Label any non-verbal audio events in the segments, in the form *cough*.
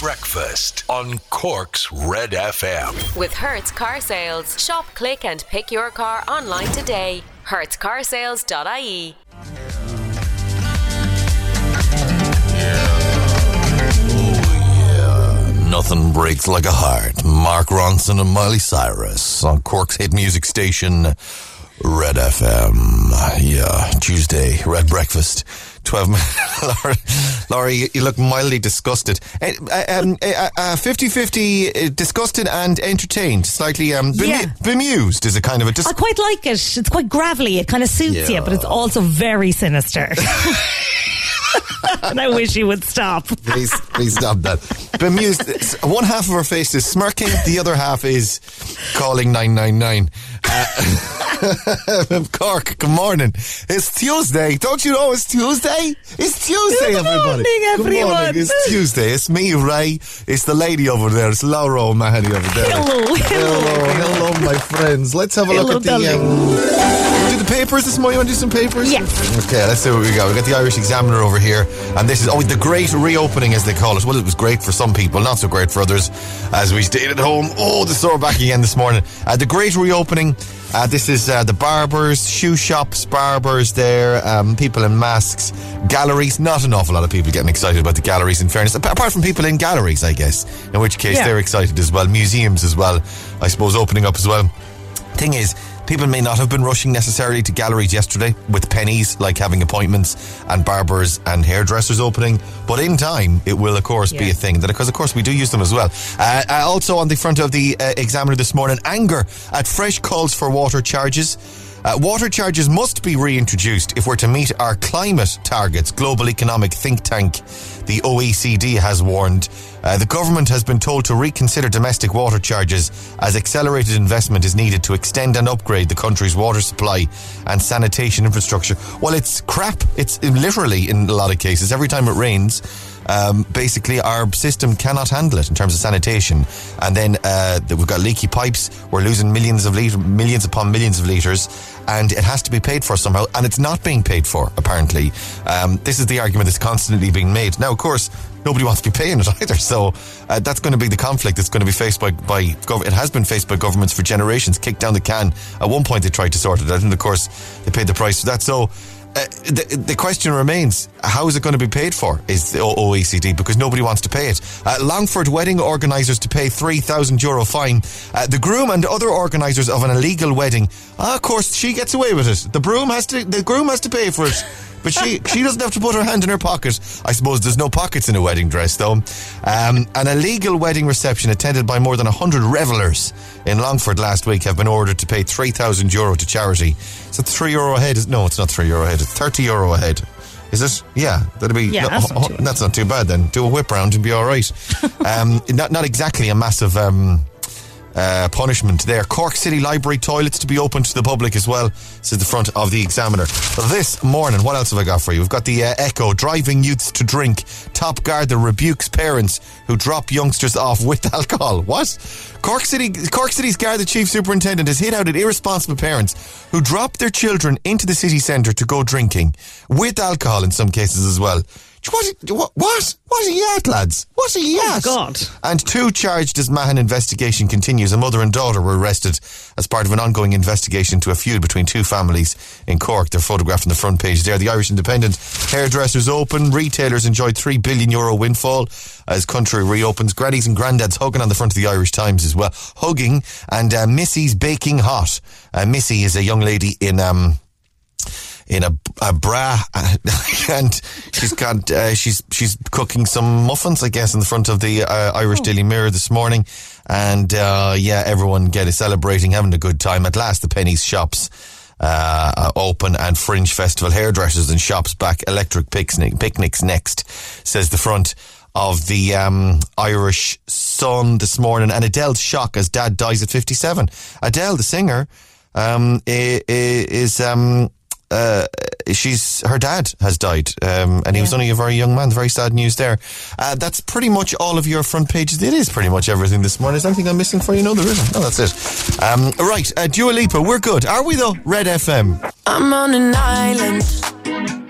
Breakfast on Cork's Red FM. With Hertz Car Sales. Shop, click, and pick your car online today. HertzCarsales.ie. Nothing breaks like a heart. Mark Ronson and Miley Cyrus on Cork's hit music station, Red FM. Yeah, Tuesday, Red Breakfast. 12 minutes. *laughs* Laurie, you look mildly disgusted. Uh, um, uh, uh, 50-50 uh, disgusted and entertained. Slightly um, bemu- Yeah. bemused is a kind of a... Dis- I quite like it. It's quite gravelly. It kind of suits Yeah. you, but it's also very sinister. *laughs* *laughs* and I wish you would stop. please, please stop that. Bemused. One half of her face is smirking. The other half is calling 999. Uh, *laughs* Cork, good morning. It's Tuesday. Don't you know it's Tuesday? It's Tuesday, Good everybody. morning, Good everyone. morning. It's Tuesday. It's me, Ray. It's the lady over there. It's Laura O'Mahony over there. Hello, hello, hello, hello, my friends. Let's have a Hello, look at the. Um, do the papers this morning. You want to do some papers? Yes. Okay, let's see what we got. We got the Irish Examiner over here, and this is oh the great reopening as they call it. Well, it was great for some people, not so great for others, as we stayed at home. Oh, the sore back again this morning. Uh, the great reopening. Uh, this is uh, the barbers, shoe shops, barbers there, um, people in masks, galleries. Not an awful lot of people getting excited about the galleries, in fairness. Apart from people in galleries, I guess. In which case, Yeah. they're excited as well. Museums as well, I suppose, opening up as well. Thing is, people may not have been rushing necessarily to galleries yesterday with pennies, like having appointments and barbers and hairdressers opening. But in time, it will, of course, be a thing. That because, of course, we do use them as well. Uh, uh, also on the front of the uh, Examiner this morning, anger at fresh calls for water charges. Uh, water charges must be reintroduced if we're to meet our climate targets. Global Economic Think Tank, the OECD, has warned. Uh, the government has been told to reconsider domestic water charges as accelerated investment is needed to extend and upgrade the country's water supply and sanitation infrastructure. Well, it's crap. It's literally, in a lot of cases, every time it rains, um, basically our system cannot handle it in terms of sanitation. And then uh, we've got leaky pipes. We're losing millions of litre, millions upon millions of litres, and it has to be paid for somehow. And it's not being paid for apparently. Um, this is the argument that's constantly being made. Now, of course. Nobody wants to be paying it *laughs* either, so uh, that's going to be the conflict that's going to be faced by by gov- it has been faced by governments for generations. Kicked down the can. At one point, they tried to sort it out, and of course, they paid the price for that. So, uh, the, the question remains how is it going to be paid for is the OECD because nobody wants to pay it. Uh, Longford wedding organisers to pay 3,000 euro fine. Uh, the groom and other organisers of an illegal wedding. Ah, of course she gets away with it. The broom has to the groom has to pay for it *laughs* but she she doesn't have to put her hand in her pocket I suppose there's no pockets in a wedding dress though um, an illegal wedding reception attended by more than 100 revellers in Longford last week have been ordered to pay 3,000 euro to charity is it 3 euro a head no it's not 3 euro a head it's 30 euro a head is it? Yeah, that'd be. Yeah, that's not too bad. that's not too bad then. Do a whip round and be all right. *laughs* um, not not exactly a massive um, uh, punishment there. Cork City Library toilets to be open to the public as well. says the front of the Examiner. This morning, what else have I got for you? We've got the uh, Echo driving youths to drink. Top Garda rebukes parents who drop youngsters off with *laughs* alcohol. What? Cork City Cork City's Garda chief superintendent has hit out at irresponsible parents who drop their children into the city centre to go drinking with alcohol in some cases as well. What? What? What? What are you lads? What are you Oh. God. And two charged as Mahon investigation continues. A mother and daughter were arrested as part of an ongoing investigation to a feud between two families in Cork. They're photographed on the front page there. The Irish Independent hairdressers open. Retailers enjoy three billion euro windfall as country reopens. Grannies and granddads hugging on the front of the Irish Times as well. Hugging and uh, Missy's baking hot. Uh, Missy is a young lady in um in a, a bra *laughs* and she's got uh, she's she's cooking some muffins I guess in the front of the uh, Irish Daily Mirror this morning. And uh, yeah everyone get it celebrating having a good time. At last the pennies shops uh, open and fringe festival hairdressers and shops back electric picnic, picnics next says the front of the um, Irish Sun this morning. And Adele's shock as dad dies at 57 Adele the singer um, is um, uh, she's her dad has died, um, and he was only a very young man. Very sad news there. Uh, that's pretty much all of your front pages. It is pretty much everything this morning. Is there anything I'm missing for you? No, there isn't. No, that's it. Um, right, uh, Dua Lipa, we're good. Are we though? Red FM. I'm on an island.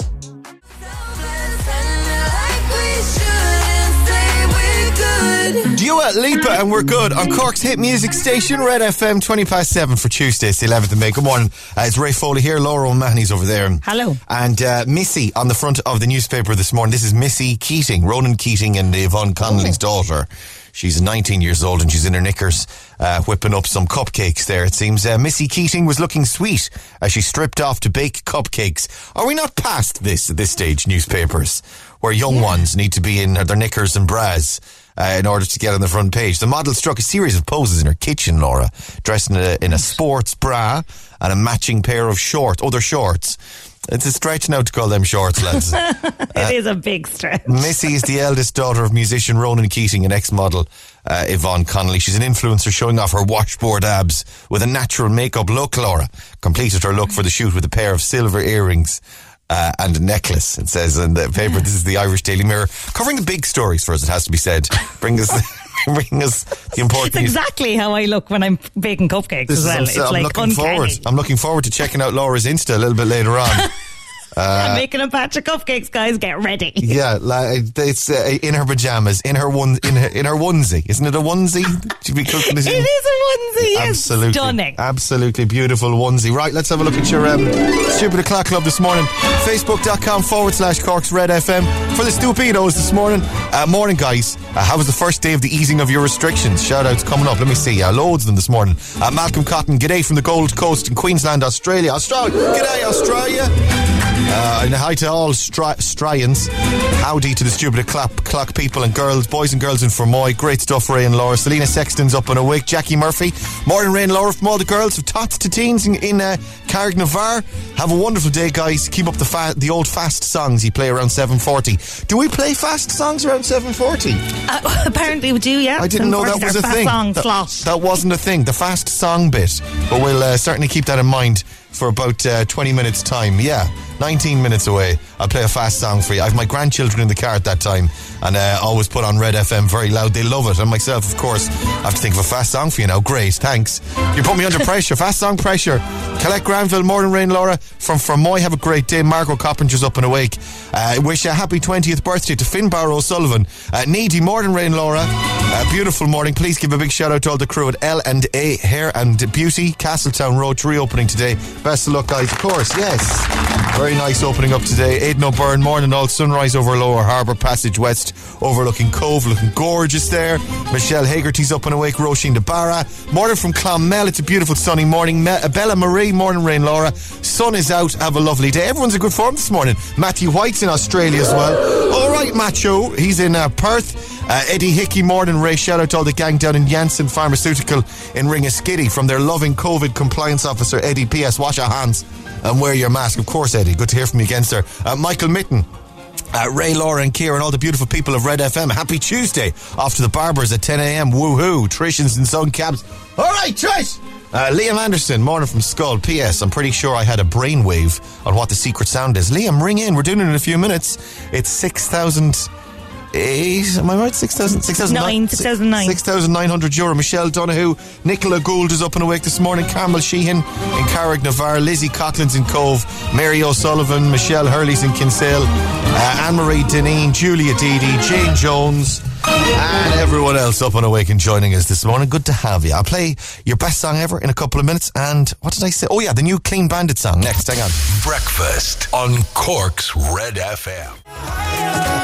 Dua Lipa, and we're good on Cork's hit music station, Red FM, 20 past 7 for Tuesday, it's the 11th of May. Good morning. Uh, it's Ray Foley here, Laura O'Mahony's over there. Hello. And uh, Missy on the front of the newspaper this morning. This is Missy Keating, Ronan Keating and Yvonne Connolly's daughter. She's 19 years old and she's in her knickers, uh, whipping up some cupcakes there. It seems uh, Missy Keating was looking sweet as she stripped off to bake cupcakes. Are we not past this at this stage, newspapers, where young ones need to be in their knickers and bras? Uh, in order to get on the front page. The model struck a series of poses in her kitchen, Laura, dressed in a, in a sports bra and a matching pair of shorts, other shorts. It's a stretch now to call them shorts, lads. *laughs* It is a big stretch. Missy is the eldest daughter of musician Ronan Keating and ex-model uh, Yvonne Connolly. She's an influencer showing off her washboard abs with a natural makeup look, Laura. Completed her look for the shoot with a pair of silver earrings. Uh, and a necklace. It says in the paper, this is the Irish Daily Mirror, covering the big stories for us, it has to be said. Bring us, *laughs* bring us the important It's news. exactly how I look when I'm baking cupcakes This as is- well. I'm, It's I'm like looking uncanny. forward. I'm looking forward to checking out Laura's Insta a little bit later on. *laughs* I'm making a batch of cupcakes, guys. Get ready. *laughs* Yeah, like it's uh, in her pajamas, in her one, in her in her onesie. Isn't it a onesie? She'd be cooking this It in. is a onesie. Yes. Absolutely Stunning. Absolutely beautiful onesie. Right, let's have a look at your um, Stupid O'Clock Club this morning. Facebook.com forward slash Cork's Red FM. For the stupidos this morning. Uh, morning, guys. Uh, how was the first day of the easing of your restrictions? Shout outs coming up. Let me see. Uh, loads of them this morning. Uh, Malcolm Cotton, g'day from the Gold Coast in Queensland, Australia. Australia. G'day, Australia. Uh, and hi to all Strians. Howdy to the stupid clap, clock people and girls, boys and girls in Fermoy. Great stuff, Ray and Laura. Selena Sexton's up and awake. Jackie Murphy. Morning, Ray and Laura from all the girls of Tots to Teens in, in uh, Carrignavar. Have a wonderful day, guys. Keep up the fa- the old fast songs you play around 7.40. Do we play fast songs around 7.40? Uh, *laughs* apparently we do, yeah. I didn't know that was a thing. Song that, that wasn't a thing. The fast song bit. But we'll uh, certainly keep that in mind for about uh, 20 minutes' time. Yeah, 19 minutes away. I'll play a fast song for you. I have my grandchildren in the car at that time and uh, always put on Red FM very loud. They love it. And myself, of course, I have to think of a fast song for you now. Great, thanks. You put me under *laughs* pressure. Fast song pressure. Collect Granville, Morning Rain, Laura from Fermoy. Have a great day. Margot Coppinger's up and awake. Uh, wish a happy 20th birthday to Finbar O'Sullivan. Uh, needy Morning Rain, Laura. Uh, beautiful morning. Please give a big shout out to all the crew at L and A Hair and Beauty, Castletown Road, to reopening today. Best of luck, guys. Of course, yes. Very nice opening up today. Aidan O'Byrne, morning all sunrise over Lower Harbour Passage West, overlooking Cobh, looking gorgeous there. Michelle Hagerty's up and awake. Roisin de Barra. Morning from Clonmel. It's a beautiful sunny morning. Me- uh, Bella Marie, morning rain, Laura. Sun is out. Have a lovely day. Everyone's in good form this morning. Matthew White's in Australia as well. All right, Macho. He's in uh, Perth. Uh, Eddie Hickey, morning Ray. Out to all the gang down in Janssen Pharmaceutical in Ringaskiddy from their loving COVID compliance officer, Eddie. P.S. Wash your hands and wear your mask. Of course, Eddie. Good to hear from you again, sir. Uh, Michael Mitten. Uh, Ray, Laura, and Kieran, and all the beautiful people of Red FM. Happy Tuesday. Off to the barbers at 10 a.m. Woohoo. Trishans and sun cabs. All right, Trish. Uh, Liam Anderson, morning from Schull. P.S. I'm pretty sure I had a brainwave on what the secret sound is. Liam, ring in. We're doing it in a few minutes. It's 6,000. Eight, am I right? 6,000? 6,009 Nine, 6,009. 6,900 euro. Michelle Donoghue, Nicola Gould is up and awake this morning. Carmel Sheehan in Carrignavar. Lizzie Coughlin's in Cobh. Mary O'Sullivan. Michelle Hurley's in Kinsale. Uh, Anne Marie Deneen. Julia Deedy. Jane Jones. And everyone else up and awake and joining us this morning. Good to have you. I'll play your best song ever in a couple of minutes. And what did I say? Oh, yeah, the new Clean Bandit song next. Hang on. Breakfast on Cork's Red FM.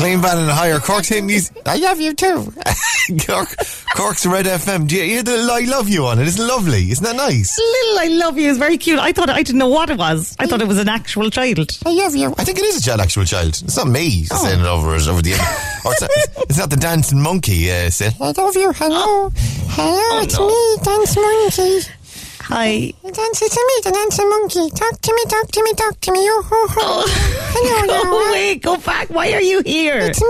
Clean Bandit and higher. Cork's hit music. I love you too. *laughs* Cork, Cork's Red FM. Do you hear the I love you on it? It's lovely. Isn't that nice? Little I love you is very cute. I thought I didn't know what it was. I thought it was an actual child. I love you. I think it is a child, actual child. It's not me saying it over over the end. *laughs* Or it's, not, it's not the dancing monkey uh, saying, I love you. Hello. Hello, it's me, dance monkey. Hi. Dance to me, the dancing monkey. Talk to me, talk to me, talk to me. Oh, ho, ho. Oh. Hello, *laughs* Go Laura. away. Go back. Why are you here? It's me.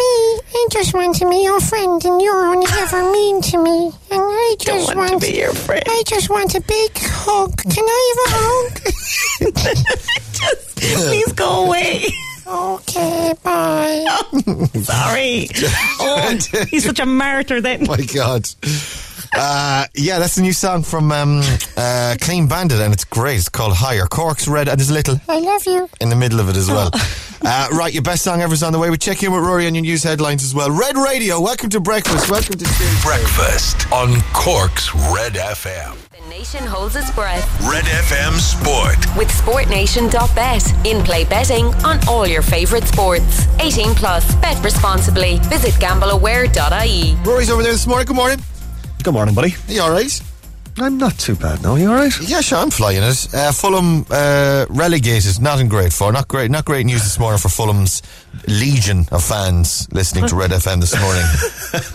I just want to be your friend, and you're only *sighs* ever mean to me. And I don't just want to be your friend. I just want a big hug. Can I have a hug? *laughs* Just please go away. okay, bye. Oh, *laughs* Sorry. Oh, he's such a martyr then. my God. Uh, yeah, that's the new song from um, uh, Clean Bandit, and it's great. It's called Higher. Cork's Red, and there's a little I love you in the middle of it as well. *laughs* Uh, right, your best song ever's on the way. We check in with Rory on your news headlines as well. Red Radio, welcome to breakfast. Welcome to Tuesday. Breakfast on Cork's Red FM. The nation holds its breath Red FM Sport. with SportNation.bet. In play betting on all your favourite sports. 18 plus. Bet responsibly. Visit gambleaware.ie. Rory's over there this morning. Good morning. Good morning, buddy. Are you all right? I'm not too bad now. You all right? Yeah, sure, I'm flying it. Uh, Fulham uh, relegated, not in great four. Not great, not great news this morning for Fulham's legion of fans listening to Red FM this morning.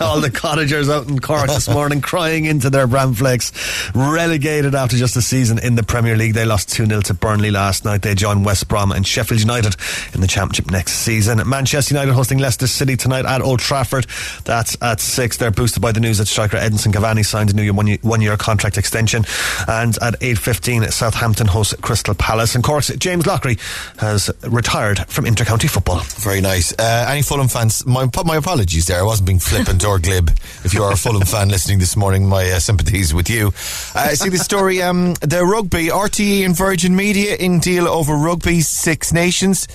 *laughs* All the cottagers out in Cork this morning *laughs* crying into their Bran Flakes. Relegated after just a season in the Premier League. They lost 2 0 to Burnley last night. They join West Brom and Sheffield United in the Championship next season. Manchester United hosting Leicester City tonight at Old Trafford. That's at 6. They're boosted by the news that striker Edinson Cavani signed a new one year contract extension. And at 8.15, Southampton hosts Crystal Palace. And Cork's James Loughrey has retired from intercounty football. Very nice. Uh, any Fulham fans, my, my apologies there. I wasn't being flippant or glib. If you are a Fulham fan listening this morning, my uh, sympathies with you. Uh, see the story, um, the rugby, RTE and Virgin Media in deal over rugby Six Nations.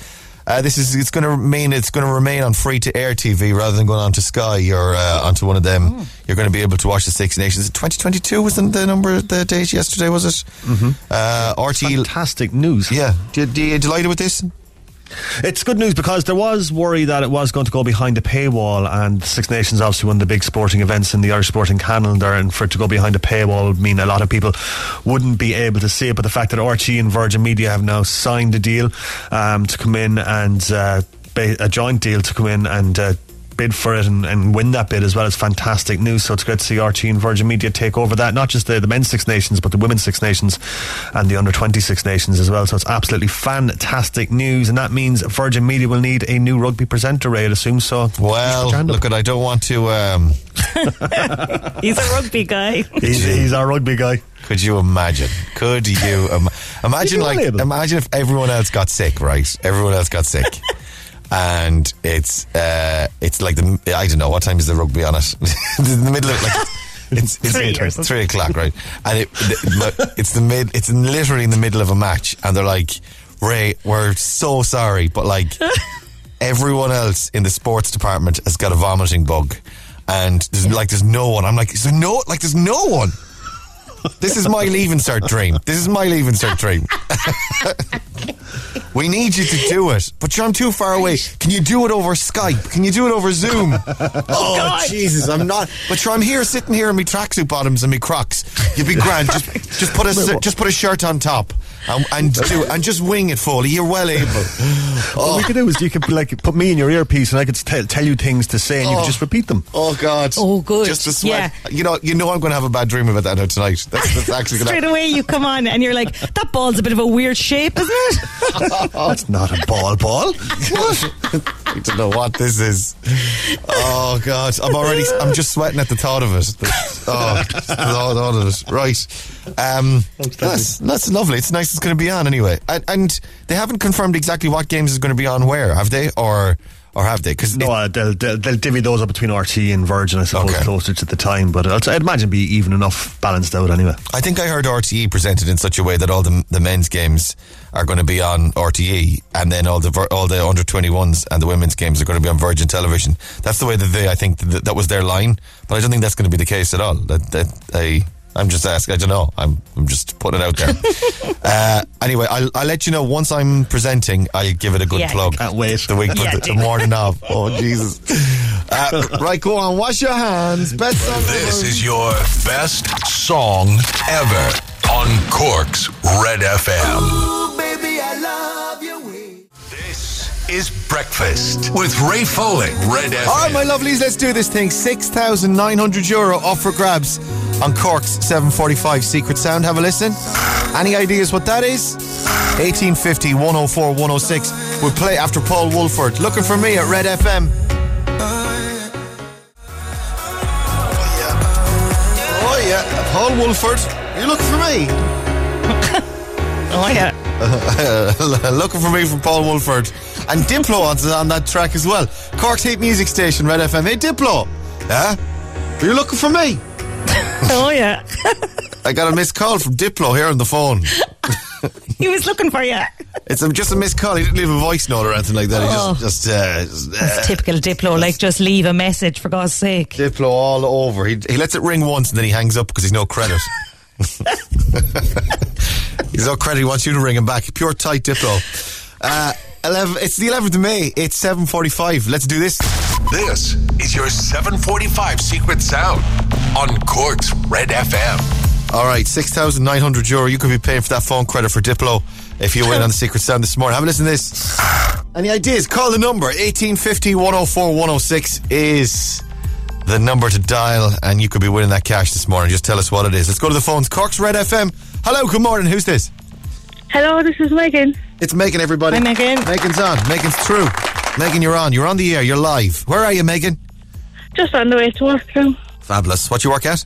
Uh, this is it's going to mean it's going to remain on free to air TV rather than going on to Sky or uh, onto one of them. You're going to be able to watch the Six Nations. 2022 wasn't the number the date yesterday was it? Mm-hmm. Uh, RTE. Fantastic news. Yeah, do you delighted with this? It's good news because there was worry that it was going to go behind a paywall, and Six Nations obviously one of the big sporting events in the Irish sporting calendar, and for it to go behind a paywall would mean a lot of people wouldn't be able to see it. But the fact that RTE and Virgin Media have now signed a deal um, to come in and uh, a joint deal to come in and. Uh, Bid for it and, and win that bid as well is fantastic news. So it's great to see RTE and Virgin Media take over that, not just the, the men's Six Nations, but the women's Six Nations and the under 26 nations as well. So it's absolutely fantastic news. And that means Virgin Media will need a new rugby presenter, Ray, I'd assume so. Well, look, at I don't want to. Um, *laughs* He's a rugby guy. He's, he's our rugby guy. could you imagine? Could you um, imagine? you Like, imagine if everyone else got sick, right? Everyone else got sick. *laughs* And it's uh, it's like the I don't know what time is the rugby on it? *laughs* In the middle of like *laughs* it's, it's Three it's something. three o'clock right? And it, it's the mid it's literally in the middle of a match. And they're like Ray we're so sorry but like *laughs* everyone else in the sports department has got a vomiting bug. And there's like there's no one. I'm like is there no like there's no one this is my leave and cert dream. This is my leave and cert dream. *laughs* we need you to do it, but you're I'm too far away. Can you do it over Skype? Can you do it over Zoom? oh, *laughs* oh Jesus, I'm not. But sure, I'm here, sitting here in my tracksuit bottoms and my Crocs. You'd be grand. Just, just put a just put a shirt on top and, and *laughs* do and just wing it fully. You're well able. *laughs* What we oh. could do is you could like put me in your earpiece and I could tell, tell you things to say and you could oh. just repeat them. Oh God. Oh, good. Just the sweat. You know, you know, I'm going to have a bad dream about that now tonight. That's, that's *laughs* actually going Straight away, you come on and you're like, that ball's a bit of a weird shape, isn't it? That's not a ball ball. What? I don't know what this is. Oh God, I'm already. I'm just sweating at the thought of it. The- oh, the thought of it. Right. Um, that's that's lovely. It's nice. It's going to be on anyway. And, and they haven't confirmed exactly what games is going to be on where, have they? Or or have they? Because No, uh, they'll, they'll, they'll divvy those up between RT and Virgin, I suppose, Okay. closer to the time. But I'd, I'd imagine be even enough balanced out anyway. I think I heard RTE presented in such a way that all the the men's games are going to be on RTE, and then all the all the under twenty ones and the women's games are going to be on Virgin Television. That's the way that they. I think that, that was their line, but I don't think that's going to be the case at all. That, that I. I'm just asking. I don't know. I'm. I'm just putting it out there. *laughs* uh, anyway, I'll, I'll let you know once I'm presenting. I'll give it a good Yeah. plug. Can't wait. The week, Yeah, the, the morning of. Oh Jesus! *laughs* Uh, right, go on. Wash your hands. Best song This ever. is your best song ever on Cork's Red FM. This is Breakfast with Ray Foley. Red FM. All right, my lovelies, let's do this thing. 6,900 euro off for grabs on Cork's 745 Secret Sound. Have a listen. Any ideas what that is? 1850 104 106. We'll play after Paul Woolford. Looking for me at Red FM. Oh, oh, yeah. Paul Woolford. You're looking for me? *laughs* Oh, yeah. *laughs* looking for me from Paul Woolford. And Diplo on, on that track as well. Cork's hit music station, Red FM. Hey, Diplo. Yeah? Are you looking for me? *laughs* Oh, yeah. *laughs* I got a missed call from Diplo here on the phone. *laughs* he was looking for you. It's just a missed call. He didn't leave a voice note or anything like that. He Oh. just, just, uh, just uh, typical Diplo. Like, just leave a message for God's sake. Diplo all over. He, he lets it ring once and then he hangs up because he's no credit. he's no credit. He wants you to ring him back. Pure tight Diplo. Uh, 11, it's the 11th of May. It's 7.45. Let's do this. This is your 745 Secret Sound on Cork's Red FM. All right, 6,900 euro. You could be paying for that phone credit for Diplo if you win on the *laughs* Secret Sound this morning. Have a listen to this. Any ideas? Call the number. 1850 104 106 is the number to dial, and you could be winning that cash this morning. Just tell us what it is. Let's go to the phones. Cork's Red FM. Hello, good morning. Who's this? Hello, this is Megan. It's Megan, everybody. Hi, Megan. Megan's on. Megan's through. Megan, you're on. You're on the air. You're live. Where are you, Megan? Just on the way to work now. Fabulous. What you work at?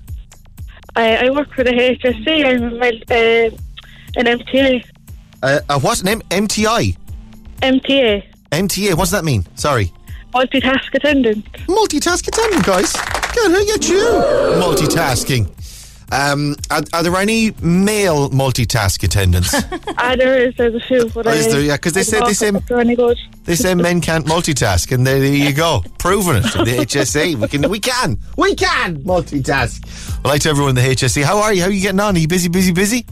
I, I work for the HSC. I'm uh, an MTA. Uh, uh, what's the name? MTI. MTA. MTA. What's that mean? Sorry. Multitask attendant. Multitask attendant, guys. Good, look at you. Multitasking. Um, are, are there any male multitask attendants? ah, there is. There's a few. But Oh, is uh, there? Yeah, 'cause they don't they know said- if they're any good. they say men can't multitask, and there, there you go, *laughs* proving it. The HSA, we can, we can, we can multitask. Well, like to everyone in the HSC. How are you? How are you getting on? Are you busy, busy, busy?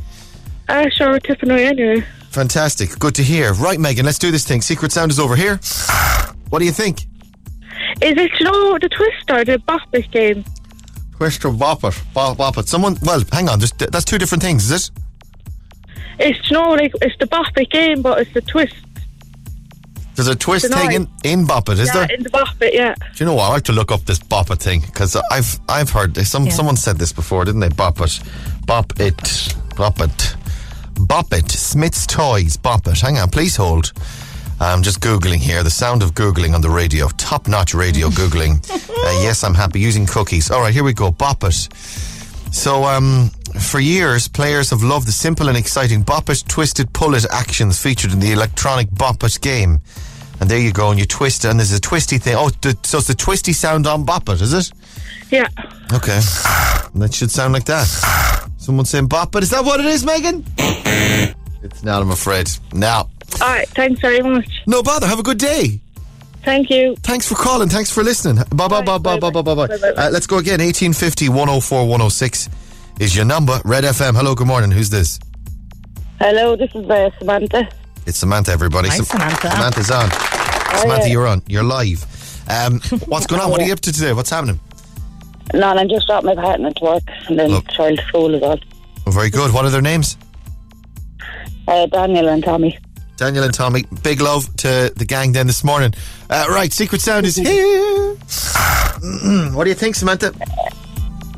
Ah, sure, we're tipping away anyway. Fantastic. Good to hear. Right, Megan, let's do this thing. Secret Sound is over here. What do you think? Is it, you know, the twist or the bop it game? Question Bop it. Bop, bop it. Someone, well, hang on. There's, that's two different things, is it? It's, you know, like, it's the bop it game, but it's the twist. There's a twist Tonight. thing in, in Bop it, is yeah, there? in the bop it, yeah. Do you know what? I like to look up this bop it thing because I've I've heard. Some Yeah. someone said this before, didn't they? Bop it, bop it, bop it, bop it. Smyths Toys, bop it. Hang on, please hold. I'm just googling here. The sound of googling on the radio, top notch radio *laughs* googling. Uh, yes, I'm happy using cookies. All right, here we go. Bop it. So, um, for years, players have loved the simple and exciting Bop It, Twisted, Pull It actions featured in the electronic Bop It game. And there you go, and you twist it, and there's a twisty thing. Oh, the, so it's the twisty sound on Bop It, is it? Yeah. Okay. That should sound like that. Someone saying Bop It. Is that what it is, Megan? it's not, I'm afraid. Now, All right, thanks very much. no bother. Have a good day. Thank you. Thanks for calling. Thanks for listening. Bye bye bye bye bye bye bye. bye. Uh, let's go again. 1850 104 106 is your number. Red FM. Hello, good morning. Who's this? Hello, this is uh, Samantha. It's Samantha, everybody. Hi, Sam- Samantha. Samantha's on. Samantha, yeah. you're on. You're live. Um, *laughs* what's going on? What are you up to today? What's happening? No, I'm just dropping my partner to work and then Look. child school as well. Oh, very good. What are their names? Uh, Daniel and Tommy. Daniel and Tommy. Big love to the gang then this morning. Uh, right, Secret Sound is here. what do you think, Samantha?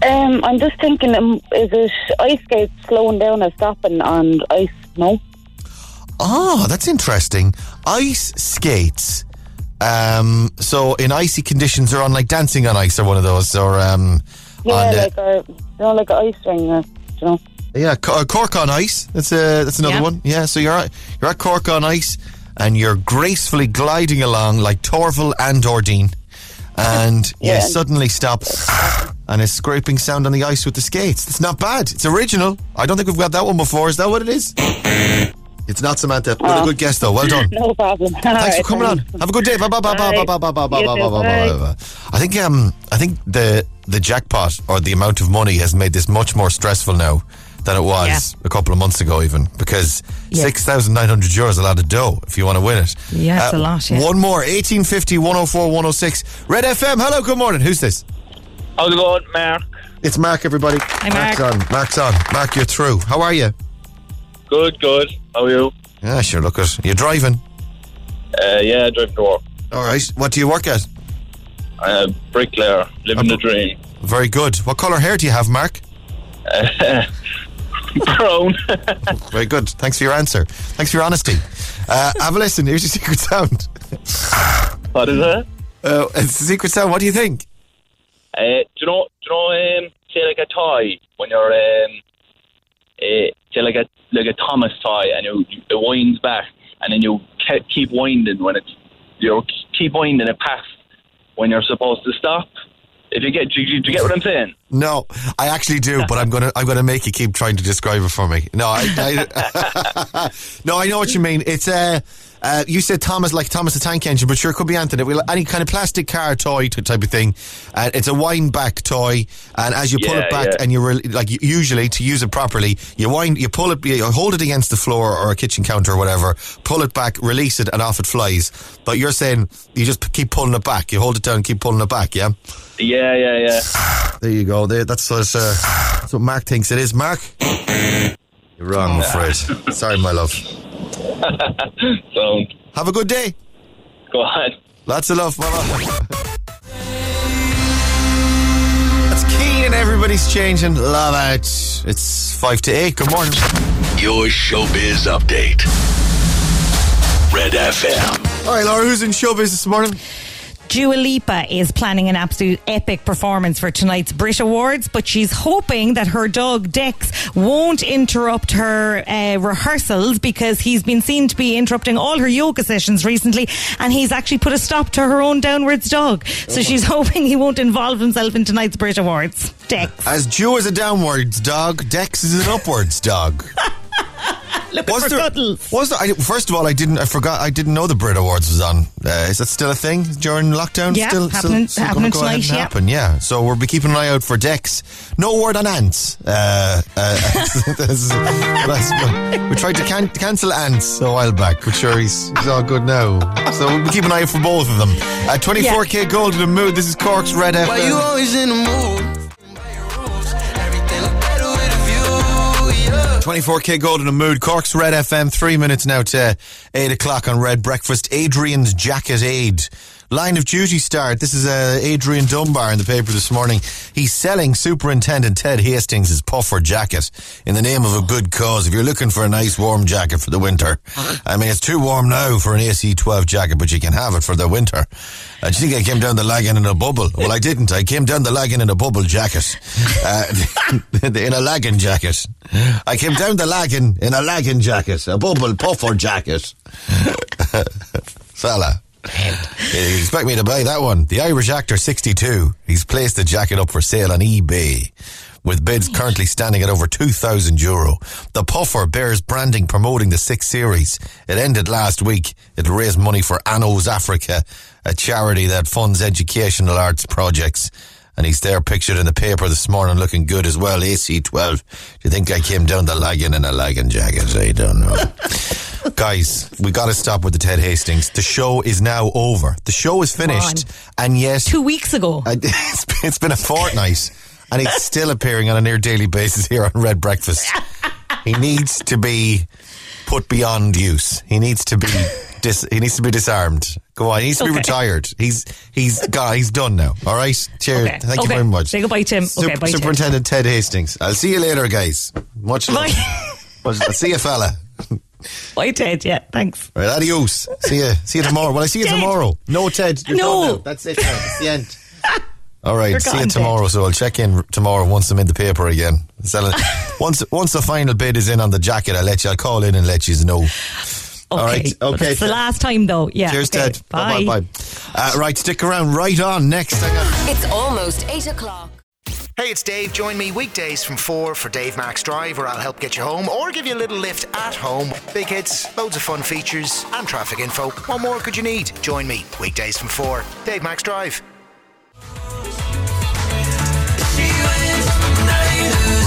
Um, I'm just thinking, um, is it ice skates slowing down or stopping on ice? No. Ah, that's interesting. Ice skates. Um, so in icy conditions, or on like dancing on ice, or one of those, or um, Yeah, on like a, you know, like an ice ring, uh, you know. Yeah, uh, Cork on ice. That's a that's another Yeah. one. Yeah, so you're at, you're at Cork on ice, and you're gracefully gliding along like Torvill and Dean, and *laughs* you Yeah. suddenly stop, and a scraping sound on the ice with the skates. It's not bad. It's original. I don't think we've got that one before. Is that what it is? It's not Samantha. What a good guess though. Well done. *laughs* No problem. Thanks for coming on. Have a good day. Bye bye bye bye bye bye bye bye bye You bye too. bye bye bye. bye. I think um I think the the jackpot or the amount of money has made this much more stressful now than it was a couple of months ago even because Yeah. six thousand nine hundred euros is a lot of dough if you want to win it. Uh, Yeah, it's a lot, yeah. One more 1850 104 106 Red FM. Hello, good morning. Who's this? How's it going, Mark? It's Mark. Everybody. Hi, Mark. Mark's on. Mark's on. Mark, you're through. How are you? Good, good. How are you? Yeah, sure. Look at you're driving. Uh, yeah, driving to work. All right. What do you work at? I'm a bricklayer, living the dream. Very good. What colour hair do you have, Mark? *laughs* Brown. *laughs* Very good. Thanks for your answer. Thanks for your honesty. Uh, have a listen. Here's your secret sound. what is it? Uh, it's the secret sound. What do you think? Uh, do you know? Do you know? Um, say like a toy when you're um, uh, say like a like a Thomas toy, and you, you it winds back, and then you ke- keep winding when it's you keep winding it past when you're supposed to stop. If you get, do you, do you get what I'm saying? No, I actually do, but I'm gonna I'm gonna make you keep trying to describe it for me. No, I, I *laughs* no, I know what you mean. It's uh, uh, you said Thomas like Thomas the Tank Engine, but sure it could be Anthony. Well, any kind of plastic car toy type of thing. Uh, it's a wind back toy, and as you pull Yeah, it back, yeah. and you re- like usually to use it properly, you wind, you pull it, you hold it against the floor or a kitchen counter or whatever, pull it back, release it, and off it flies. But you're saying you just keep pulling it back. You hold it down, keep pulling it back. Yeah. Yeah, yeah, yeah. *sighs* There you go. There, that's what, uh, that's what Mark thinks it is. Mark? You're wrong, I'm afraid. *laughs* Sorry, my love. *laughs* So, Have a good day. go on. Lots of love, mama. That's Keane and everybody's changing. Love it. It's five to eight. Good morning. Your showbiz update. Red FM. All right, Laura, who's in showbiz this morning? Dua Lipa is planning an absolute epic performance for tonight's Brit Awards, but she's hoping that her dog Dex won't interrupt her uh, rehearsals because he's been seen to be interrupting all her yoga sessions recently, and he's actually put a stop to her own downwards dog. So she's hoping he won't involve himself in tonight's Brit Awards. Dex, As Joe is a downwards dog, Dex is an upwards dog. *laughs* looking Was for there? cuddles. Was there? I, first of all, I didn't. I forgot. I didn't know the Brit Awards was on. Uh, is that still a thing during lockdown? Yeah, still, happening- still, still happening gonna go tonight, yeah. happen. Yeah. So we'll be keeping an eye out for Dex. No word on ants. Uh, uh, *laughs* that's- that's- we tried to can- cancel ants a while back, but sure, he's, he's all good now. So we'll be keeping an eye out for both of them. Uh, 24kGoldn the mood. This is Cork's Red FM. Why you always in the mood? 24kGoldn a mood. Cork's Red FM, three minutes now to 8 o'clock on Red Breakfast. Adrian's Jacket Aid. Line of duty start. This is uh, Adrian Dunbar in the paper this morning. He's selling Superintendent Ted Hastings' his puffer jacket in the name of a good cause. If you're looking for a nice warm jacket for the winter, I mean, it's too warm now for an AC12 jacket, but you can have it for the winter. Uh, do you think I came down the Lagan in a bubble? Well, I didn't. I came down the Lagan in a bubble jacket. Uh, *laughs* in a lagging jacket. I came down the Lagan in a lagging jacket. A bubble puffer jacket. *laughs* Fella. You *laughs* expect me to buy that one? The Irish actor 62. He's placed the jacket up for sale on eBay. With bids currently standing at over 2,000 euro. The puffer bears branding promoting the sixth series. It ended last week. It'll raise money for Anos Africa, a charity that funds educational arts projects. And he's there pictured in the paper this morning looking good as well. AC12. Do you think I came down the Lagan in a lagging jacket? I don't know. *laughs* Guys, we got to stop with the Ted Hastings. The show is now over. The show is finished. And yet, Two weeks ago. I- *laughs* it's it's been a fortnight, and he's still appearing on a near daily basis here on Red Breakfast. He needs to be put beyond use. He needs to be dis, he needs to be disarmed. Go on, he needs to be retired. He's he's God, he's done now. All right, cheers. Okay. Thank you very much. Say goodbye, Tim. Sup- Okay, bye, Tim. Superintendent Ted Hastings. I'll see you later, guys. Much love. I'll *laughs* see you, fella. *laughs* Bye, Ted. Yeah, thanks. Right, adios. See you. See you tomorrow. Well, I see you Ted. tomorrow. No, Ted. You're No. That's it. That's the end. *laughs* All right. You're see you tomorrow. So I'll check in tomorrow once I'm in the paper again. Once once the final bid is in on the jacket, I'll let you. I'll call in and let you know. Okay. All right, okay. It's the last time, though. Yeah. Cheers, okay. Ted. Bye. Bye. Bye. Uh, right. Stick around. Right on. Next. Hang on. It's almost 8 o'clock. Hey, it's Dave. Join me weekdays from 4 for Dave Max Drive, where I'll help get you home or give you a little lift at home. Big hits, loads of fun features, and traffic info. What more could you need? Join me weekdays from 4. Dave Max Drive.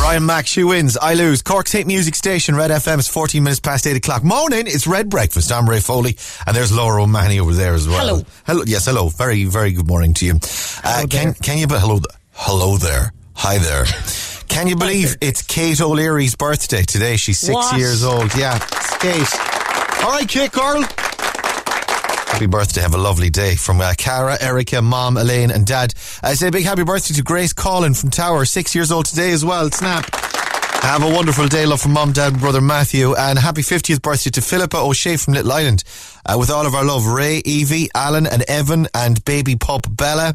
Ryan Mack, she wins. I lose. Cork's hit music station, Red FM. is 14 minutes past 8 o'clock. Morning. It's Red Breakfast. I'm Ray Foley. And there's Laura O'Mahony over there as well. Hello. Hello. Yes, hello. Very, very good morning to you. Uh, can, can you, be, hello, hello there. Hi there. Can you believe it's Kate O'Leary's birthday today? She's six What? years old. Yeah, it's Kate. All right, Kate Carl. Happy birthday. Have a lovely day from uh, Cara, Erica, Mom, Elaine, and Dad. I say big happy birthday to Grace Collin from Tower, six years old today as well. Snap. Have a wonderful day, love from Mom, Dad, and brother Matthew. And happy 50th birthday to Philippa O'Shea from Little Island. Uh, with all of our love, Ray, Evie, Alan, and Evan, and baby pup Bella.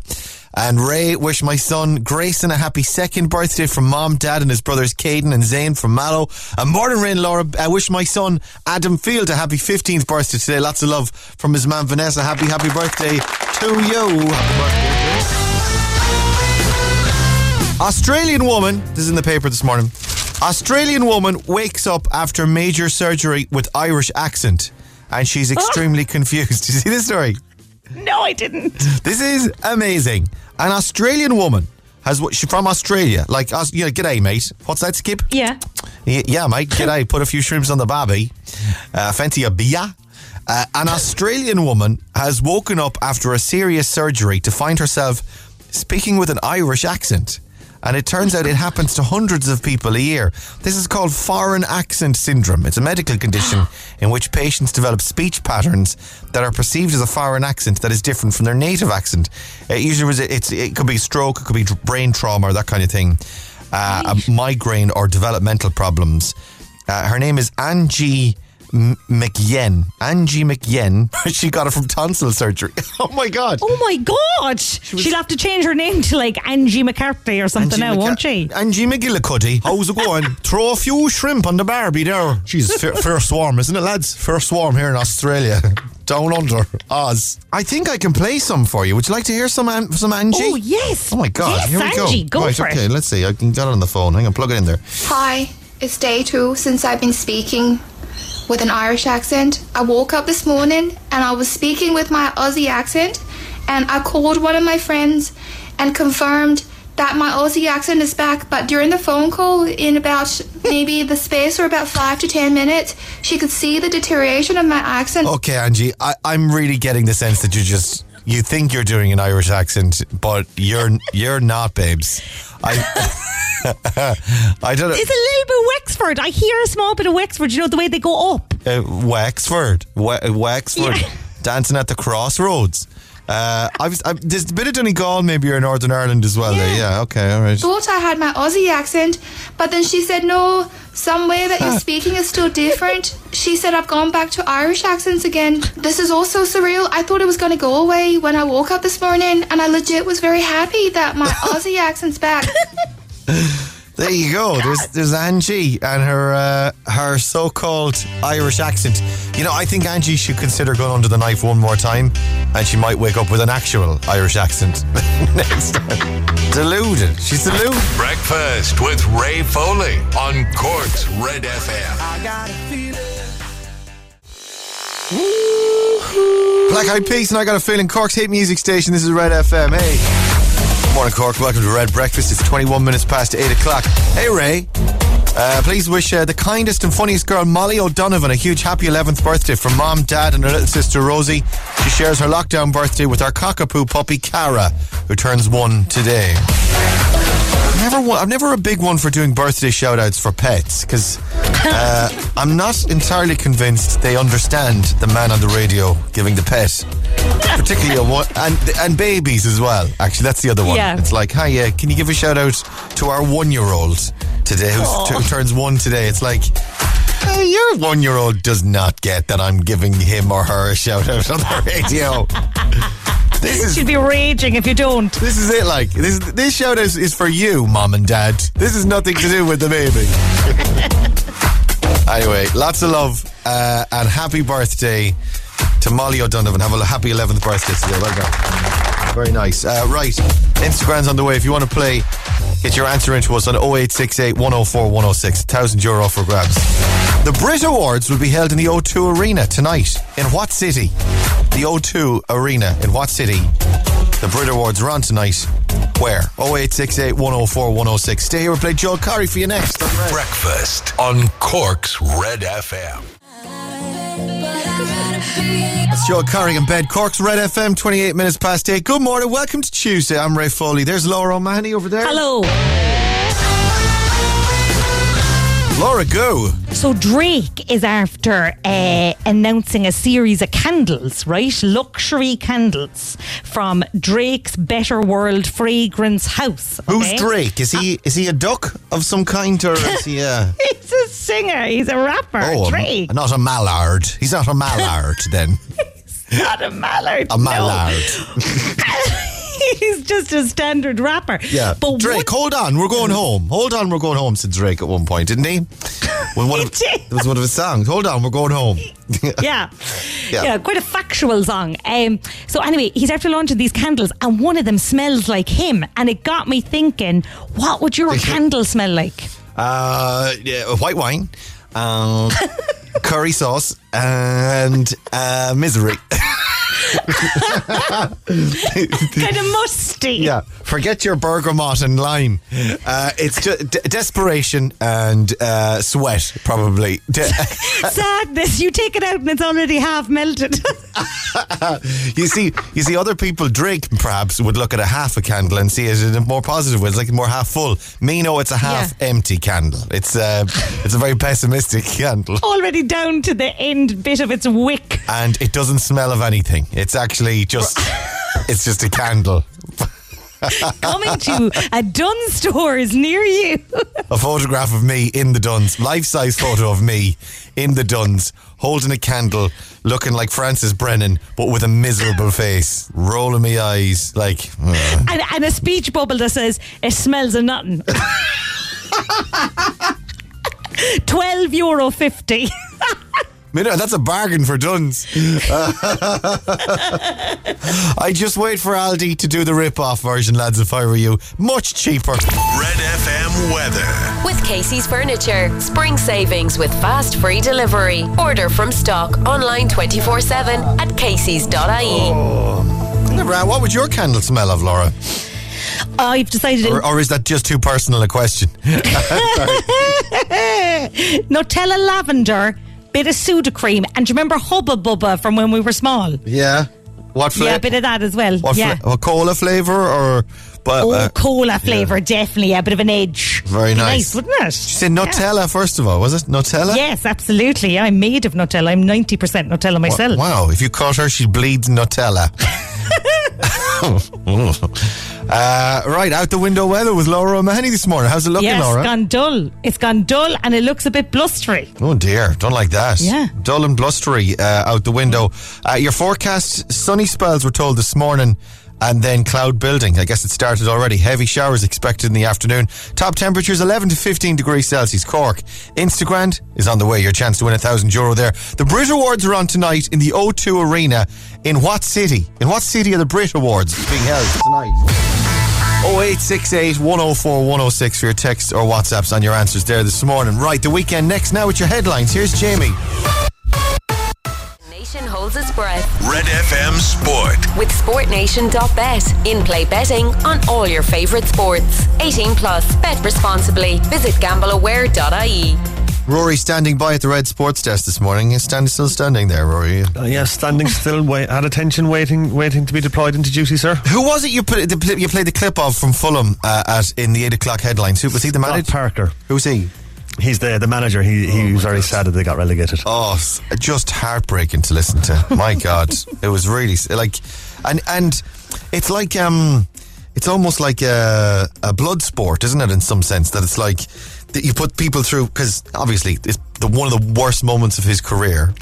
And Ray, wish my son Grayson a happy second birthday from Mom, Dad, and his brothers Caden and Zane from Mallow. And than rain, Laura, I wish my son Adam Field a happy 15th birthday today. Lots of love from his mum Vanessa. Happy, happy birthday to you. Happy birthday. Australian woman, this is in the paper this morning. Australian woman wakes up after major surgery with Irish accent and she's extremely confused. Did *laughs* you see this story? No, I didn't. This is amazing. An Australian woman has what she's from Australia. Like, you know, g'day, mate. What's that, Skip? Yeah. Y- Yeah, mate. G'day. Put a few shrimps on the barbie. Uh, fancy a beer? Uh, an Australian woman has woken up after a serious surgery to find herself speaking with an Irish accent. And it turns out it happens to hundreds of people a year. This is called foreign accent syndrome. It's a medical condition in which patients develop speech patterns that are perceived as a foreign accent that is different from their native accent. It usually was- it's, it could be stroke, it could be brain trauma, or that kind of thing, uh, a migraine or developmental problems. Uh, her name is Angie M- McYen. Angie McYen. *laughs* she got it from tonsil surgery. *laughs* oh my God. Oh my God! She'll have to change her name to like Angie McCarthy or something now, McCa- won't she? Angie McGillicuddy. How's it going? *laughs* Throw a few shrimp on the Barbie there. She's fair, fair swarm, isn't it, lads? First swarm here in Australia. Down under Oz. I think I can play some for you. Would you like to hear some An- some Angie? Oh yes! Oh my God! Yes, here we go. Angie, go right, for okay. it. Let's see. I can get it on the phone. Hang on, plug it in there. Hi, it's day two since I've been speaking with an Irish accent. I woke up this morning and I was speaking with my Aussie accent, and I called one of my friends and confirmed that my Aussie accent is back. But during the phone call, in about *laughs* maybe the space or about five to ten minutes, she could see the deterioration of my accent. Okay, Angie, I, I'm really getting the sense that you just you think you're doing an Irish accent, but you're you're not, babes. I *laughs* I don't know. It's a little bit Wexford. I hear a small bit of Wexford. You know the way they go up. Uh, Wexford, We- Wexford, Yeah. dancing at the crossroads. Uh, I was, I, there's a bit of Donegal, maybe you're in Northern Ireland as well. There. Yeah. Okay. All right. thought I had my Aussie accent, but then she said, no, some way that you're speaking is still different. She said, I've gone back to Irish accents again. This is also surreal. I thought it was going to go away when I woke up this morning, and I legit was very happy that my *laughs* Aussie accent's back. *laughs* There you go. There's there's Angie and her uh, her so-called Irish accent. You know, I think Angie should consider going under the knife one more time, and she might wake up with an actual Irish accent *laughs* next time. Deluded. She's deluded. Breakfast with Ray Foley on Cork's Red FM. Black Eyed Peas, and I got a feeling Cork's hit music station. This is Red FM. Hey. Morning, Cork. Welcome to Red Breakfast. It's 21 minutes past 8 o'clock. Hey, Ray. Uh, please wish uh, the kindest and funniest girl, Molly O'Donovan, a huge happy 11th birthday from mom, dad, and her little sister, Rosie. She shares her lockdown birthday with our cockapoo puppy, Cara, who turns one today. Never, I'm never a big one for doing birthday shout outs for pets because uh, I'm not entirely convinced they understand the man on the radio giving the pet. Particularly a one, and and babies as well. Actually, that's the other one. Yeah. It's like, hi, uh, can you give a shout out to our one year old today who turns one today? It's like, uh, your one year old does not get that I'm giving him or her a shout out on the *laughs* radio. this is She'd be raging if you don't. this is it. Like this, this shout out is, is for you, mom and dad. This is nothing to do with the baby. *laughs* anyway, lots of love uh, and happy birthday to Molly O'Donovan. Have a happy 11th birthday today. Well done. Very nice. Uh, right, Instagram's on the way. If you want to play, get your answer into us on 0868 104 106. 1,000 euro for grabs. The Brit Awards will be held in the O2 Arena tonight. In what city? The O2 Arena. In what city? The Brit Awards are on tonight. Where? 0868 104 106. Stay here. We'll play Joel Corry for you next. Breakfast on Cork's Red FM. That's Joel Corry in bed. Cork's Red FM, 28 minutes past 8. Good morning. Welcome to Tuesday. I'm Ray Foley. There's Laura O'Mahony over there. Hello. Laura, go. So Drake is after uh, announcing a series of candles, right? Luxury candles from Drake's Better World Fragrance House. Who's? Drake? Is he is he a duck of some kind or is he a *laughs* He's a singer. He's a rapper. oh, a- Drake. not a mallard? He's not a mallard then. *laughs* he's Not a mallard. A no. *laughs* *laughs* He's just a standard rapper. Yeah. But Drake, hold on, we're going home. Hold on, we're going home, said Drake at one point, didn't he? *laughs* When one He of, did. it was one of his songs. Hold on, we're going home. *laughs* yeah. Yeah. yeah. quite a factual song. Um, so anyway, he's after launching these candles, and one of them smells like him, and it got me thinking, what would your candle smell like? Uh, yeah, white wine, um, curry sauce, and uh, misery. *laughs* kind of musty. Yeah, forget your bergamot and lime. Uh, it's just d- desperation and uh, sweat, probably. De- *laughs* Sadness. You take it out, and it's already half melted. *laughs* you see, you see, other people, Drake perhaps would look at a half a candle and see it in a more positive way. It's like more half full. Me, no, it's a half empty candle. It's uh, it's a very pessimistic candle, already down to the end bit of its wick. and it doesn't smell of anything. It's actually just, *laughs* it's just a candle. Coming to a Dunnes Stores near you. a photograph of me in the Dunnes, life size photo of me in the Dunnes, holding a candle, looking like Francis Brennan, but with a miserable face, rolling my eyes, like. uh. and, and a speech bubble that says it smells of nothing. *laughs* Twelve euro fifty. Minute, that's a bargain for Dunnes. *laughs* I just wait for Aldi to do the rip-off version, lads. If I were you, much cheaper. Red FM weather. With Casey's Furniture. Spring savings with fast free delivery. Order from stock online 24 7 at Casey's.ie. Oh. Never- What would your candle smell of, Laura? I've decided Or, or is that just too personal a question? *laughs* Nutella lavender, bit of Sudocreme, and do you remember Hubba Bubba from when we were small? Yeah. What Yeah, flavor? a bit of that as well. what yeah. fla- a cola flavour or? But, Oh, uh, cola flavour, definitely a bit of an edge. Very Be nice. wouldn't it? You said Nutella first of all, was it Nutella? Yes, absolutely. I'm made of Nutella. I'm 90% Nutella myself. Wow, if you caught her, she bleeds Nutella. *laughs* *laughs* uh, right, out the window weather with Laura O'Mahony this morning. How's it looking, yes, Laura? it's gone dull. It's gone dull and it looks a bit blustery. Oh dear, don't like that. Yeah. Dull and blustery uh, out the window. Uh, your forecast, sunny spells were told this morning. And then cloud building. I guess it started already. Heavy showers expected in the afternoon. Top temperatures 11 to 15 degrees Celsius. Cork. Instagram is on the way. Your chance to win a thousand euro there. The Brit Awards are on tonight in the O2 Arena. In what city? In what city are the Brit Awards being held tonight? 0868 104 106 for your text or WhatsApps on your answers there this morning. Right, the Weeknd next now with your headlines. Here's Jamie. Nation holds its breath Red FM Sport. with SportNation.bet. In play betting on all your favourite sports. 18 plus. Bet responsibly. Visit gambleaware.ie. Rory standing by at the Red Sports Desk this morning. He's standing, still standing there, Rory. Uh, yeah, standing still, *laughs* wait, at attention, waiting, waiting to be deployed into duty, sir. Who was it you put the, you played the clip of from Fulham uh, at in the eight o'clock headlines? Who was he? The Scott manager? Parker. Who's he? He's the the manager. He he was very sad that they got relegated. Oh, just heartbreaking to listen to. *laughs* My God, it was really like, and and it's like um, it's almost like a, a blood sport, isn't it? In some sense, that it's like that you put people through because obviously it's the one of the worst moments of his career,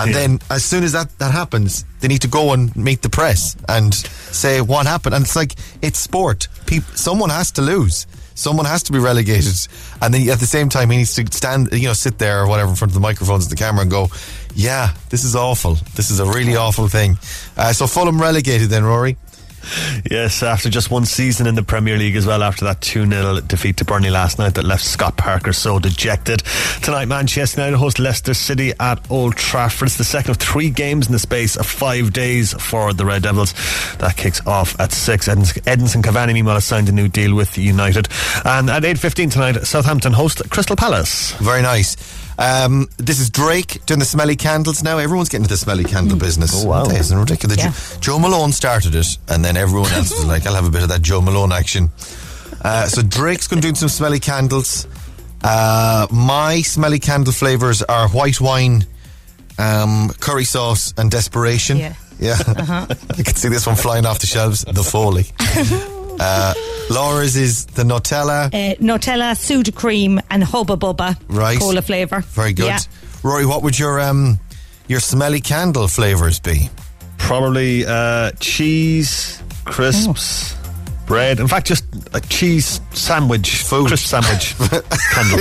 and then as soon as that that happens, they need to go and meet the press and say what happened, and it's like it's sport. Peop someone has to lose. Someone has to be relegated, and then at the same time he needs to stand, you know, sit there or whatever in front of the microphones and the camera and go, "Yeah, this is awful. This is a really awful thing." Uh, so Fulham relegated then, Rory. Yes, after just one season in the Premier League as well, after that 2 0 defeat to Burnley last night that left Scott Parker so dejected. Tonight, Manchester United host Leicester City at Old Trafford. It's the second of three games in the space of five days for the Red Devils. That kicks off at 6. Edins- Edinson Cavani, meanwhile, has signed a new deal with United. And at 8.15 tonight, Southampton host Crystal Palace. Very nice. Um, this is Drake doing the smelly candles now. Everyone's getting into the smelly candle business. Oh, wow. It is ridiculous. Yeah. Jo Malone started it, and then everyone else was like, I'll have a bit of that Jo Malone action. Uh, so Drake's going to do some smelly candles. Uh, my smelly candle flavours are white wine, um, curry sauce, and desperation. Yeah. Yeah. *laughs* you can see this one flying off the shelves. The Foley. *laughs* uh, Laura's is the Nutella. Uh, Nutella, cream, and Hubba Bubba. Right. Cola flavour. Very good. Yeah. Rory, what would your um your smelly candle flavours be? Probably uh, cheese, crisps, bread. In fact, just a cheese sandwich, Food. crisp sandwich, *laughs* candle.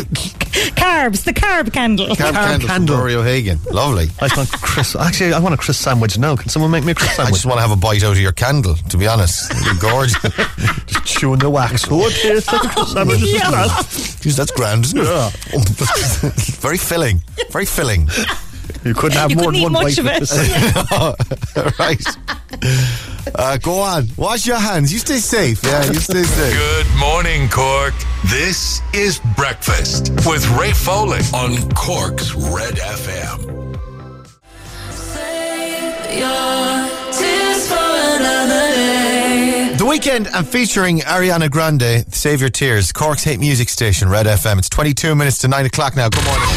Carbs, the carb candle. Carb Carb candle from candle. Rory O'Hagan. Lovely. I just want crisp. Actually, I want a crisp sandwich now. Can someone make me a crisp sandwich? I just want to have a bite out of your candle, to be honest. You're gorgeous. *laughs* just chewing the wax. Oh, it tastes like a crisp sandwich. This. Jeez, that's grand, isn't it? Yeah. *laughs* Very filling. Very filling. You couldn't have You more couldn't than eat one much bite. of with it. this. *laughs* right. Uh, go on. Wash your hands. You stay safe. Yeah, you stay safe. Good morning, Cork. This is Breakfast with Ray Foley on Cork's Red FM. The Weeknd and featuring Ariana Grande, Save Your Tears, Cork's Hate Music Station, Red FM. It's 22 minutes to 9 o'clock now. Good morning.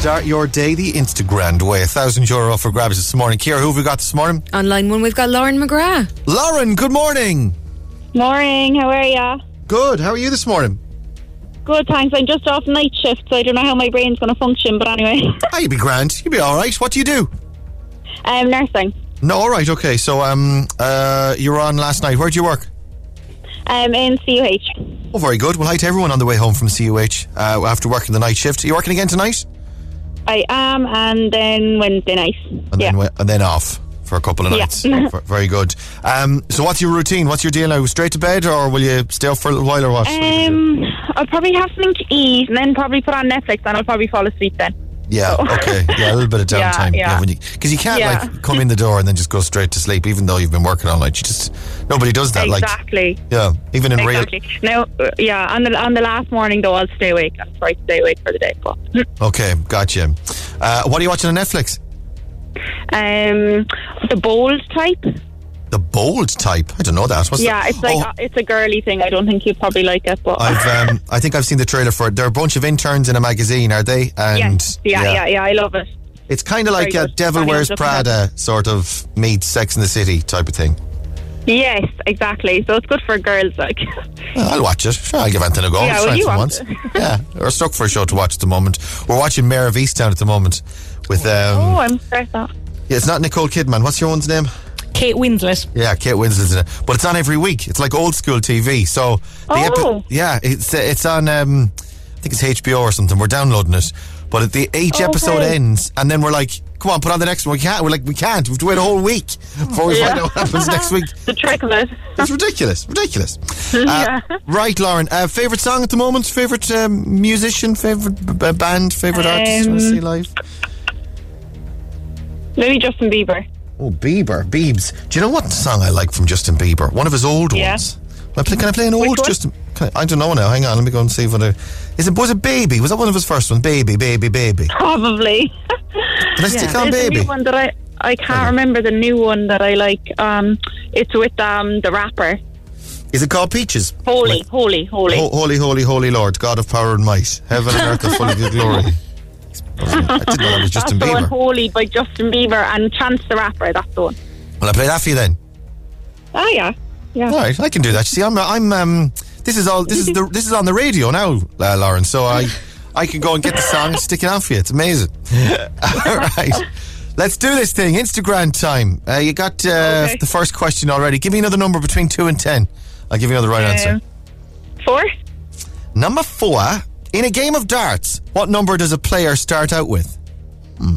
Start your day the Instagram way. A thousand euro for grabs this morning. Kira, who have we got this morning? On line one, we've got Lauren McGrath. Lauren, good morning. Morning, how are ya? Good. How are you this morning? Good, thanks. I'm just off night shift, so I don't know how my brain's going to function, but anyway. Ah, you'll be grand. You'll be all right. What do you do? um, nursing. No, all right. Okay. So, um, uh, you were on last night. Where'd you work? Um, in CUH. Oh, very good. Well, hi to everyone on the way home from CUH uh, after working the night shift. Are you working again tonight? I am, and then Wednesday night. And yeah. then and then off for a couple of nights. *laughs* V- Very good. Um, so, what's your routine? What's your deal now? Straight to bed, or will you stay up for a little while, or what? Um, I'll probably have something to eat, and then probably put on Netflix, and I'll probably fall asleep then. Yeah. Okay. Yeah, a little bit of Yeah, *laughs* downtime. yeah. Because you, can't Yeah. like come in the door and then just go straight to sleep, even though you've been working all night. You just nobody does that. Like, exactly. yeah, even in real. Exactly. Now, uh, yeah, on the on the last morning though, I'll stay awake. I'll try to stay awake for the day. But *laughs* Okay, gotcha. Uh, what are you watching on Netflix? um, the bold type. The bold type. I don't know that. What's yeah, that? it's like Oh, uh, it's a girly thing. I don't think you'd probably like it, but I've um, *laughs* I think I've seen the trailer for it. They're a bunch of interns in a magazine, are they? And yes, yeah, yeah, yeah, I love it. It's kind of like Very a good. Devil Funny Wears Prada sort of meets Sex in the City type of thing. Yes, exactly. So it's good for girls, like. *laughs* Well, I'll watch it. Sure, I'll give anything a go. Yeah, will you once. *laughs* yeah, we're stuck for a show to watch at the moment. We're watching Mare of Easttown at the moment with um. oh, I'm out. Yeah, it's not Nicole Kidman. What's your one's name? Kate Winslet. Yeah, Kate Winslet's in it, but it's on every week. It's like old school TV. So the Oh. yeah, it's it's on. Um, I think it's HBO or something. We're downloading it, but at the each Okay. episode ends, and then we're like, "Come on, put on the next one." We can't. We're like, we can't. We have to wait a whole week before we Yeah. find out what happens next week. *laughs* The trick of it. It's ridiculous, ridiculous. *laughs* Yeah. Uh, right, Lauren. Uh, favorite song at the moment? Favorite um, musician? Favorite b- band? Favorite artist you want to Um, see live? Maybe Justin Bieber. Oh, Bieber, Biebs. Do you know what song I like from Justin Bieber? One of his old Yeah. ones. Can I play, can I play an Which old one? Justin? Can I, I don't know now. Hang on, let me go and see what. I, is it was it Baby? Was that one of his first ones? Baby, baby, baby. Probably. Can I stick on There's a Baby? new one that I I can't remember the new one that I like. Um, it's with um the rapper. Is it called Peaches? Holy, Like, holy, holy. Ho- holy, holy, holy Lord, God of power and might, heaven and earth are full of your glory. *laughs* I didn't know that was Justin that's Bieber. Holy by Justin Bieber and Chance the Rapper. That's the one. Will I play that for you then? Oh yeah, yeah. All right, I can do that. See, I'm, I'm, um, this is all, this is the, this is on the radio now, uh, Lauren. So I, I can go and get the song and stick it on for you. It's amazing. *laughs* all right, let's do this thing. Instagram time. Uh, you got uh, Okay. the first question already. Give me another number between two and ten. I'll give you another right answer. Um, Four. Number four. In a game of darts, what number does a player start out with? Hmm.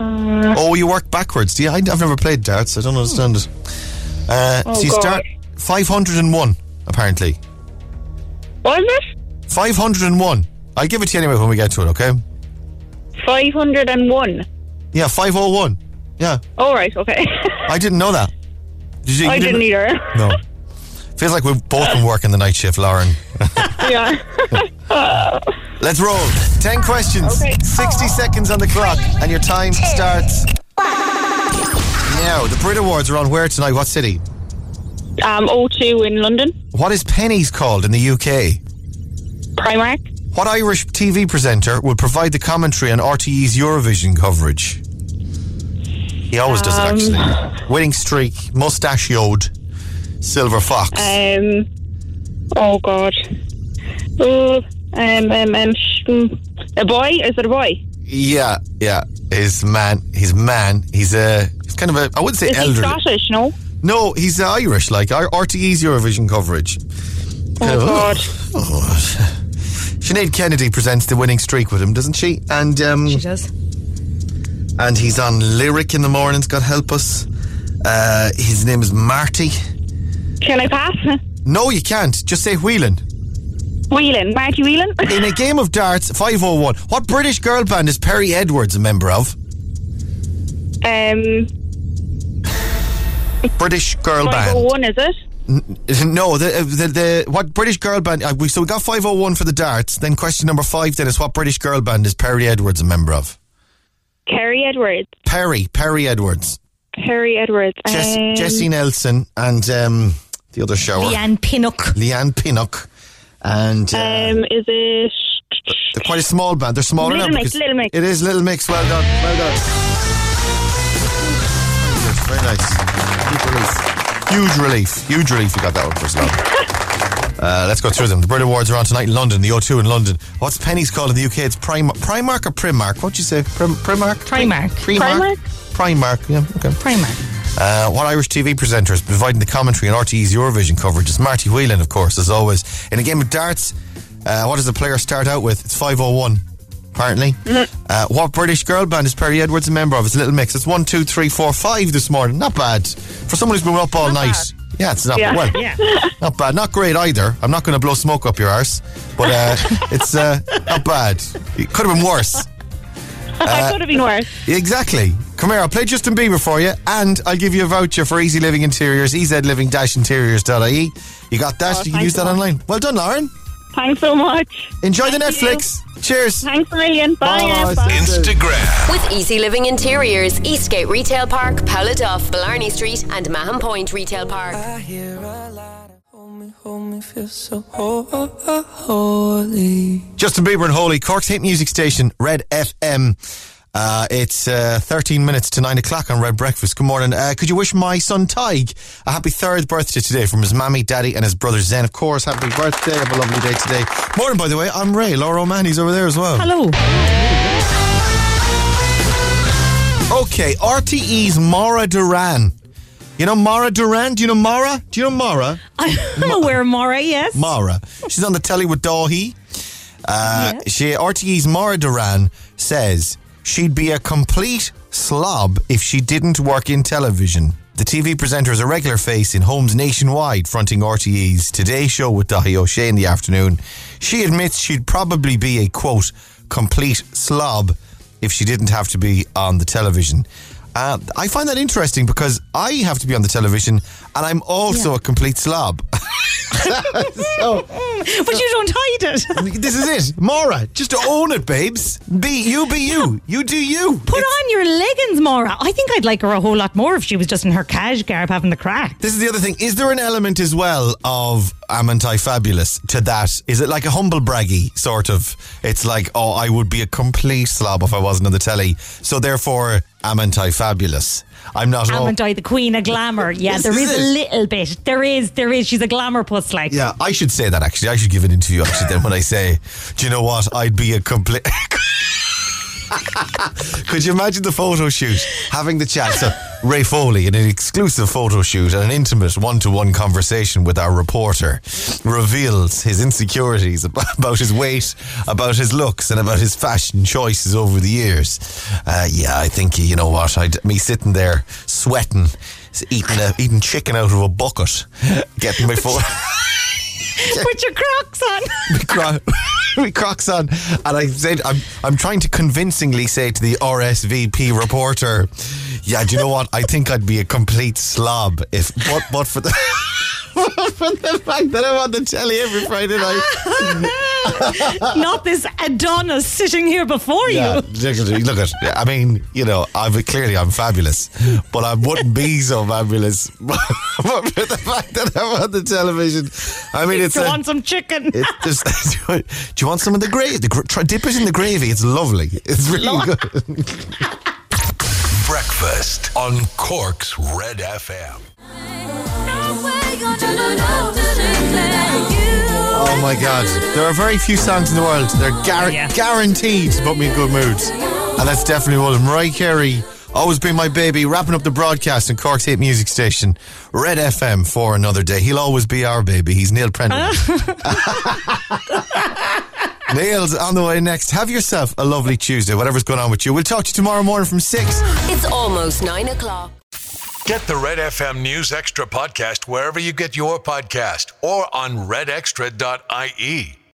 Uh, Oh, you work backwards. Do you? I, I've never played darts. I don't understand it. Uh, Oh, so you God. start 501, apparently. what is it? 501. I'll give it to you anyway when we get to it, okay? Five hundred and one. Yeah, 501. Yeah, All right. Okay. *laughs* I didn't know that. Did you? I you didn't either. No. *laughs* Feels like we've both been working the night shift, Lauren. *laughs* yeah. *laughs* Let's roll. 10 questions, Okay. 60 seconds on the clock, and your time starts now. The Brit Awards are on where tonight? What city? Um, O2 in London. What is Penneys called in the UK? Primark. What Irish TV presenter will provide the commentary on RTE's Eurovision coverage? He always does it, Um, actually. Winning streak, mustachioed, silver fox. Um. Oh God. Oh. Um. Um. um sh- mm. a boy? Is it a boy? yeah, yeah. His man, his man. He's a, he's kind of a, I wouldn't say Is he elderly. Scottish? No. No, he's uh, Irish, like R- RTE's Eurovision coverage. Oh, God. Oh, Sinead Kennedy presents the winning streak with him, doesn't she? And um, She does. and he's on Lyric in the mornings. God help us. Uh, his name is Marty. Can I pass? No, you can't. Just say Whelan. Whelan, Marty Whelan. *laughs* In a game of darts, 501. What British girl band is Perrie Edwards a member of? Um, British girl band. 501, is it? No, the, uh, the the what British girl band? Uh, we, so we got five oh one for the darts. Then question number five then is what British girl band is Perrie Edwards a member of? Kerry Edwards. Perry Perrie Edwards, Perrie Edwards. Jess, Um, Jesy Nelson, and um, the other shower Leigh-Anne Pinnock. Leigh-Anne Pinnock, and uh, Um, is it? they're quite a small band. They're smaller Little now Mix, because Little Mix. it is Little Mix. Well done, well done. Very nice. Huge relief. Huge relief. Huge relief. You got that one for us, *laughs* Uh, let's go through them. The Brit Awards are on tonight in London, the O2 in London. What's Penneys called in the UK? It's Prime, Primark or Primark? What'd you say? Prim, Primark? Primark. Primark? Primark, yeah, okay. Primark. Uh, what Irish TV presenter is providing the commentary on RTE's Eurovision coverage? It's Marty Whelan, of course, as always. In a game of darts, uh, what does the player start out with? It's 501, apparently. Uh, what British girl band is Perrie Edwards a member of? It's Little Mix. It's one, two, three, four, five this morning. Not bad. For someone who's been up all night. Yeah, it's not Yeah. well. Yeah. Not bad. Not great either. I'm not going to blow smoke up your arse, but uh, it's uh, not bad. It could have been worse. *laughs* I could have been worse. Exactly. Come here, I'll play Justin Bieber for you, and I'll give you a voucher for EZ Living Interiors, ezliving-interiors.ie. You got that? Oh, you can thanks use that a lot. online. Well done, Lauren. Thanks so much. Enjoy the Thank you. Netflix. Cheers. Thanks a million. Bye. Bye. Bye. Instagram. With EZ Living Interiors, Eastgate Retail Park, Duff, Blarney Street, and Mahon Point Retail Park. Justin Bieber and Holy, Cork's hit music station, Red FM. Uh, it's uh, 13 minutes to 9 o'clock on Red Breakfast. Good morning. Uh, could you wish my son Tig a happy third birthday today from his mammy, daddy, and his brother Zen? Of course, happy birthday. Have a lovely day today. Morning, by the way. I'm Ray. Laura O'Mahony's over there as well. Hello. Okay, RTE's Maura Derrane. You know Maura Derrane? Do you know Maura? Do you know Maura? I'm aware of Maura, yes. Maura. She's on the telly with Dáithí. Uh, Yes. She RTE's Maura Derrane says she'd be a complete slob if she didn't work in television. The TV presenter is a regular face in homes nationwide, fronting RTE's Today Show with Dáithí Ó Sé in the afternoon. She admits she'd probably be a quote complete slob if she didn't have to be on the television. Uh, I find that interesting because I have to be on the television and I'm also a complete slob. *laughs* so, But you don't hide it. *laughs* this is it. Maura, just own it, babes. Be you, be you. You do you. Put on your leggings, Maura. I think I'd like her a whole lot more if she was just in her cash garb having the crack. This is the other thing. Is there an element as well of am anti fabulous to that? Is it like a humble braggy sort of? It's like, oh, I would be a complete slob if I wasn't on the telly. So therefore, am anti fabulous. I'm not. all- Amandai, the queen of glamour. Yeah, there is is a little bit. There is, there is. She's a glamour puss, like. Yeah, I should say that actually. I should give an interview actually then when I say, do you know what? I'd be a complete. *laughs* Could you imagine the photo shoot? Having the chat. So, Ray Foley in an exclusive photo shoot and an intimate one to one conversation with our reporter reveals his insecurities *laughs* about his weight, about his looks, and about his fashion choices over the years. Uh, yeah, I think, you know what? I'd, me sitting there sweating, eating, a, eating chicken out of a bucket, getting my phone. *laughs* Put your crocs on. *laughs* cro- crocs on, and I said, I'm, I'm trying to convincingly say to the RSVP reporter, yeah, do you know what? I think I'd be a complete slob if, but, but for the. *laughs* *laughs* for the fact that I'm on the telly every Friday night. *laughs* Not this Adonis sitting here before Yeah, you. look look at. I mean, you know, I'm clearly I'm fabulous, but I wouldn't be so fabulous. *laughs* but for the fact that I'm on the television, I mean, it's Do you a- want some chicken? It's just, do, you want, do you want some of the gravy? The, try dip it in the gravy. It's lovely. It's really good. Breakfast on Cork's Red FM. Oh my God. There are very few songs in the world. that are gar- Yeah. guaranteed to put me in good moods. And that's definitely one of them. Mariah Carey, Always been my baby, wrapping up the broadcast in Cork's hit music station, Red FM for another day. He'll always be our baby. He's Neil Prendon. Ah. *laughs* Neil's on the way next. Have yourself a lovely Tuesday, whatever's going on with you. We'll talk to you tomorrow morning from 6. It's almost nine o'clock. Get the Red FM News Extra podcast wherever you get your podcast or on redextra.ie.